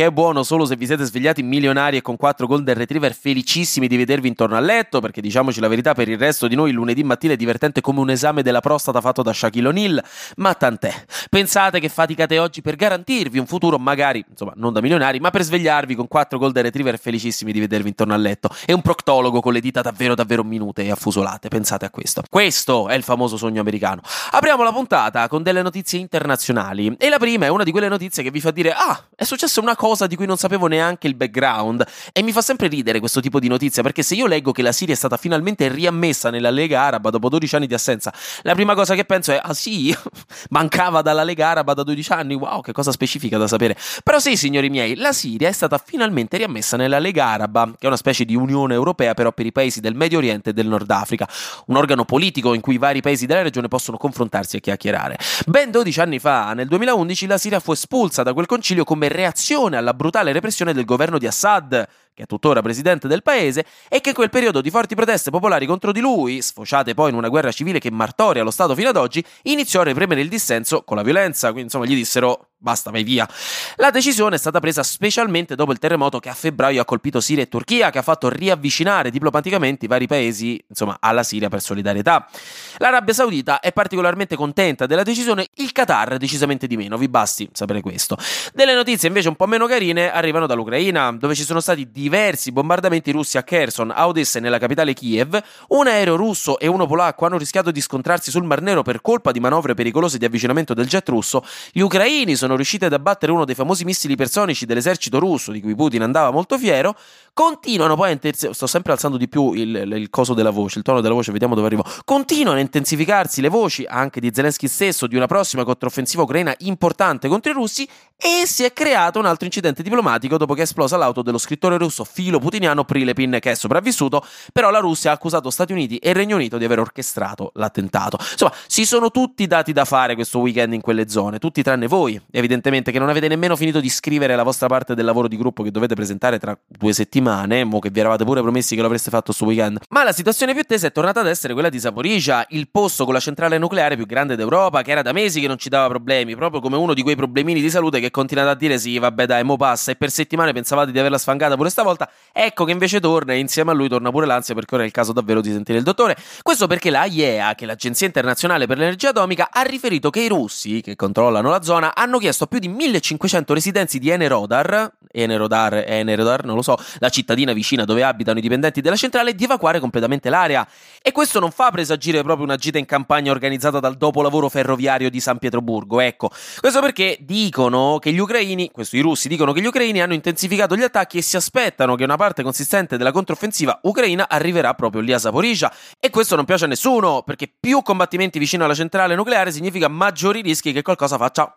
che è buono solo se vi siete svegliati milionari e con quattro golden retriever felicissimi di vedervi intorno al letto, perché diciamoci la verità, per il resto di noi il lunedì mattina è divertente come un esame della prostata fatto da Shaquille O'Neal, ma tant'è. Pensate che faticate oggi per garantirvi un futuro magari, insomma, non da milionari, ma per svegliarvi con quattro golden retriever felicissimi di vedervi intorno al letto e un proctologo con le dita davvero davvero minute e affusolate, pensate a questo. Questo è il famoso sogno americano. Apriamo la puntata con delle notizie internazionali e la prima è una di quelle notizie che vi fa dire "Ah, è successa una cosa di cui non sapevo neanche il background e mi fa sempre ridere questo tipo di notizia perché se io leggo che la Siria è stata finalmente riammessa nella Lega Araba dopo 12 anni di assenza, la prima cosa che penso è ah sì, mancava dalla Lega Araba da 12 anni, wow che cosa specifica da sapere. Però sì signori miei, la Siria è stata finalmente riammessa nella Lega Araba, che è una specie di Unione Europea però per i paesi del Medio Oriente e del Nord Africa, un organo politico in cui i vari paesi della regione possono confrontarsi e chiacchierare. Ben 12 anni fa, nel 2011, la Siria fu espulsa da quel concilio come reazione alla brutale repressione del governo di Assad, che è tuttora presidente del paese, e che quel periodo di forti proteste popolari contro di lui, sfociate poi in una guerra civile che martoria lo Stato fino ad oggi, iniziò a reprimere il dissenso con la violenza, quindi insomma gli dissero basta, vai via. La decisione è stata presa specialmente dopo il terremoto che a febbraio ha colpito Siria e Turchia, che ha fatto riavvicinare diplomaticamente i vari paesi, insomma, alla Siria per solidarietà. L'Arabia Saudita è particolarmente contenta della decisione, il Qatar decisamente di meno, vi basti sapere questo. Delle notizie invece un po' meno carine arrivano dall'Ucraina, dove ci sono stati diversi bombardamenti russi a Kherson, a Odessa e nella capitale Kiev. Un aereo russo e uno polacco hanno rischiato di scontrarsi sul Mar Nero per colpa di manovre pericolose di avvicinamento del jet russo. Gli ucraini sono riusciti ad abbattere uno dei famosi missili personici dell'esercito russo, di cui Putin andava molto fiero. Continuano poi a intensificarsi. Sto sempre alzando di più il, il, coso della voce, il tono della voce, vediamo dove arrivo. Continuano a intensificarsi le voci, anche di Zelensky stesso, di una prossima controffensiva ucraina importante contro i russi. E si è creato un altro incidente diplomatico dopo che è esplosa l'auto dello scrittore russo filo putiniano Prilepin, che è sopravvissuto. Però la Russia ha accusato Stati Uniti e Regno Unito di aver orchestrato l'attentato. Insomma, si sono tutti dati da fare questo weekend in quelle zone, tutti tranne voi, evidentemente, che non avete nemmeno finito di scrivere la vostra parte del lavoro di gruppo che dovete presentare tra due settimane, mo che vi eravate pure promessi che lo avreste fatto sto weekend. Ma la situazione più tesa è tornata ad essere quella di Zaporizhia, il posto con la centrale nucleare più grande d'Europa, che era da mesi che non ci dava problemi, proprio come uno di quei problemini di salute che continuate a dire sì, vabbè dai, mo passa, e per settimane pensavate di averla sfangata pure stavolta, ecco che invece torna e insieme a lui torna pure l'ansia perché ora è il caso davvero di sentire il dottore. Questo perché la IEA, che è l'Agenzia Internazionale per l'Energia Atomica, ha riferito che i russi, che controllano la zona, hanno chiesto a più di 1500 residenti di Enerodar, Enerodar, Enerodar, non lo so, la cittadina vicina dove abitano i dipendenti della centrale, di evacuare completamente l'area. E questo non fa presagire proprio una gita in campagna organizzata dal dopolavoro ferroviario di San Pietroburgo, ecco. Questo perché dicono che gli ucraini, questo i russi dicono che gli ucraini hanno intensificato gli attacchi e si aspettano che una parte consistente della controffensiva ucraina arriverà proprio lì a Zaporizhia. E questo non piace a nessuno, perché più combattimenti vicino alla centrale nucleare significa maggiori rischi che qualcosa faccia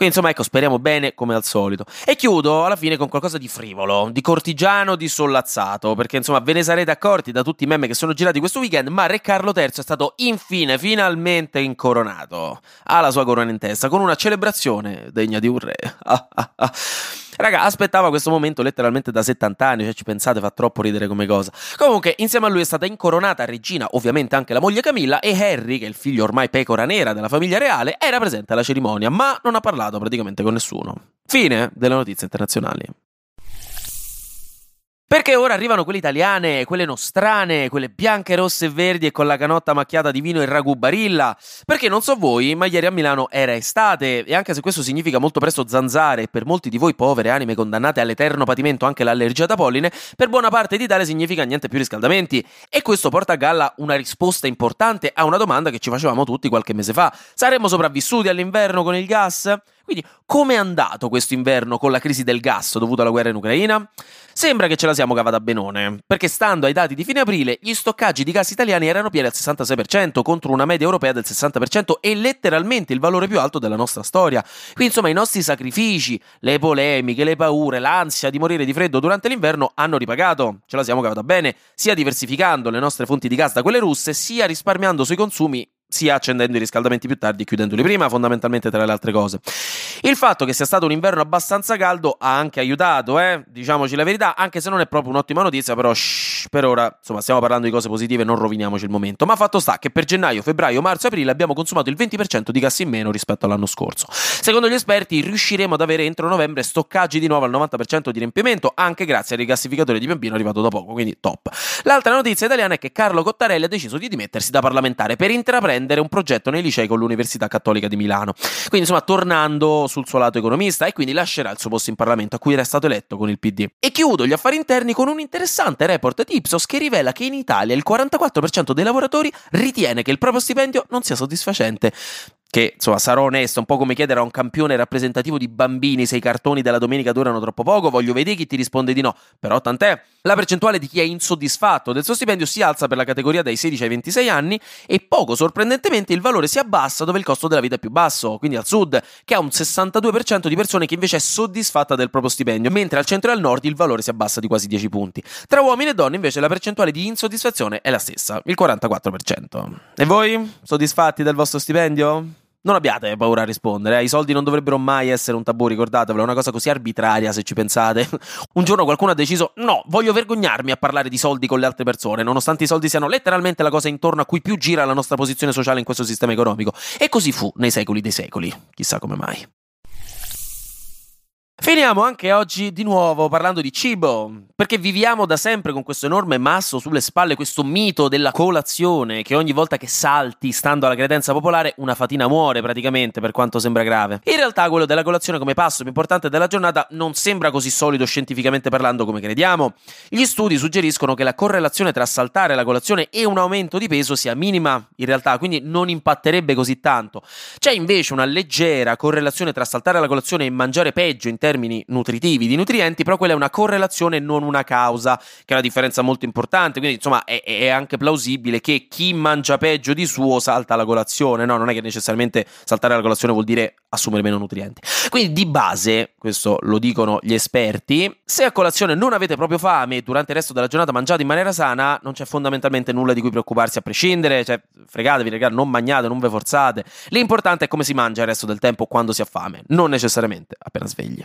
quindi insomma ecco, speriamo bene come al solito. E chiudo alla fine con qualcosa di frivolo, di cortigiano, di sollazzato, perché insomma ve ne sarete accorti da tutti i meme che sono girati questo weekend, ma Re Carlo III è stato infine, finalmente incoronato. Ha la sua corona in testa, con una celebrazione degna di un re. Raga, aspettava questo momento letteralmente da 70 anni, cioè ci pensate, fa troppo ridere come cosa. Comunque, insieme a lui è stata incoronata regina, ovviamente anche la moglie Camilla, e Harry, che è il figlio ormai pecora nera della famiglia reale, era presente alla cerimonia, ma non ha parlato praticamente con nessuno. Fine delle notizie internazionali. Perché ora arrivano quelle italiane, quelle nostrane, quelle bianche, rosse e verdi e con la canotta macchiata di vino e ragù barilla? Perché non so voi, ma ieri a Milano era estate e anche se questo significa molto presto zanzare e per molti di voi povere anime condannate all'eterno patimento anche l'allergia da polline, per buona parte d'Italia significa niente più riscaldamenti. E questo porta a galla una risposta importante a una domanda che ci facevamo tutti qualche mese fa. Saremmo sopravvissuti all'inverno con il gas? Quindi, com'è andato questo inverno con la crisi del gas dovuta alla guerra in Ucraina? Sembra che ce la siamo cavata benone, perché stando ai dati di fine aprile, gli stoccaggi di gas italiani erano pieni al 66% contro una media europea del 60% e letteralmente il valore più alto della nostra storia. Quindi, insomma, i nostri sacrifici, le polemiche, le paure, l'ansia di morire di freddo durante l'inverno hanno ripagato. Ce la siamo cavata bene, sia diversificando le nostre fonti di gas da quelle russe, sia risparmiando sui consumi sia accendendo i riscaldamenti più tardi e chiudendoli prima, fondamentalmente tra le altre cose. Il fatto che sia stato un inverno abbastanza caldo ha anche aiutato, eh? diciamoci la verità, anche se non è proprio un'ottima notizia, però shh, per ora insomma stiamo parlando di cose positive, non roviniamoci il momento. Ma fatto sta che per gennaio, febbraio, marzo e aprile abbiamo consumato il 20% di gas in meno rispetto all'anno scorso. Secondo gli esperti riusciremo ad avere entro novembre stoccaggi di nuovo al 90% di riempimento, anche grazie al rigassificatore di Piombino arrivato da poco, quindi top. L'altra notizia italiana è che Carlo Cottarelli ha deciso di dimettersi da parlamentare per intraprendere un progetto nei licei con l'Università Cattolica di Milano. Quindi insomma tornando sul suo lato economista e quindi lascerà il suo posto in Parlamento a cui era stato eletto con il PD. E chiudo gli affari interni con un interessante report di Ipsos che rivela che in Italia il 44% dei lavoratori ritiene che il proprio stipendio non sia soddisfacente che insomma sarò onesto, un po' come chiedere a un campione rappresentativo di bambini se i cartoni della domenica durano troppo poco, voglio vedere chi ti risponde di no, però tant'è. La percentuale di chi è insoddisfatto del suo stipendio si alza per la categoria dai 16 ai 26 anni e poco sorprendentemente il valore si abbassa dove il costo della vita è più basso, quindi al sud, che ha un 62% di persone che invece è soddisfatta del proprio stipendio, mentre al centro e al nord il valore si abbassa di quasi 10 punti. Tra uomini e donne invece la percentuale di insoddisfazione è la stessa, il 44%. E voi? Soddisfatti del vostro stipendio? Non abbiate paura a rispondere, eh? i soldi non dovrebbero mai essere un tabù, ricordatevelo, è una cosa così arbitraria se ci pensate. un giorno qualcuno ha deciso, no, voglio vergognarmi a parlare di soldi con le altre persone, nonostante i soldi siano letteralmente la cosa intorno a cui più gira la nostra posizione sociale in questo sistema economico. E così fu nei secoli dei secoli, chissà come mai. Finiamo anche oggi di nuovo parlando di cibo, perché viviamo da sempre con questo enorme masso sulle spalle, questo mito della colazione, che ogni volta che salti, stando alla credenza popolare, una fatina muore praticamente, per quanto sembra grave. In realtà quello della colazione come passo più importante della giornata non sembra così solido scientificamente parlando come crediamo. Gli studi suggeriscono che la correlazione tra saltare la colazione e un aumento di peso sia minima in realtà, quindi non impatterebbe così tanto. C'è invece una leggera correlazione tra saltare la colazione e mangiare peggio in termini nutritivi di nutrienti, però quella è una correlazione e non una causa, che è una differenza molto importante. Quindi, insomma, è, è, anche plausibile che chi mangia peggio di suo salta la colazione, no? Non è che necessariamente saltare la colazione vuol dire assumere meno nutrienti. Quindi, di base, questo lo dicono gli esperti, se a colazione non avete proprio fame e durante il resto della giornata mangiate in maniera sana, non c'è fondamentalmente nulla di cui preoccuparsi a prescindere, cioè fregatevi, ragazzi, non mangiate, non ve forzate. L'importante è come si mangia il resto del tempo quando si ha fame, non necessariamente appena svegli.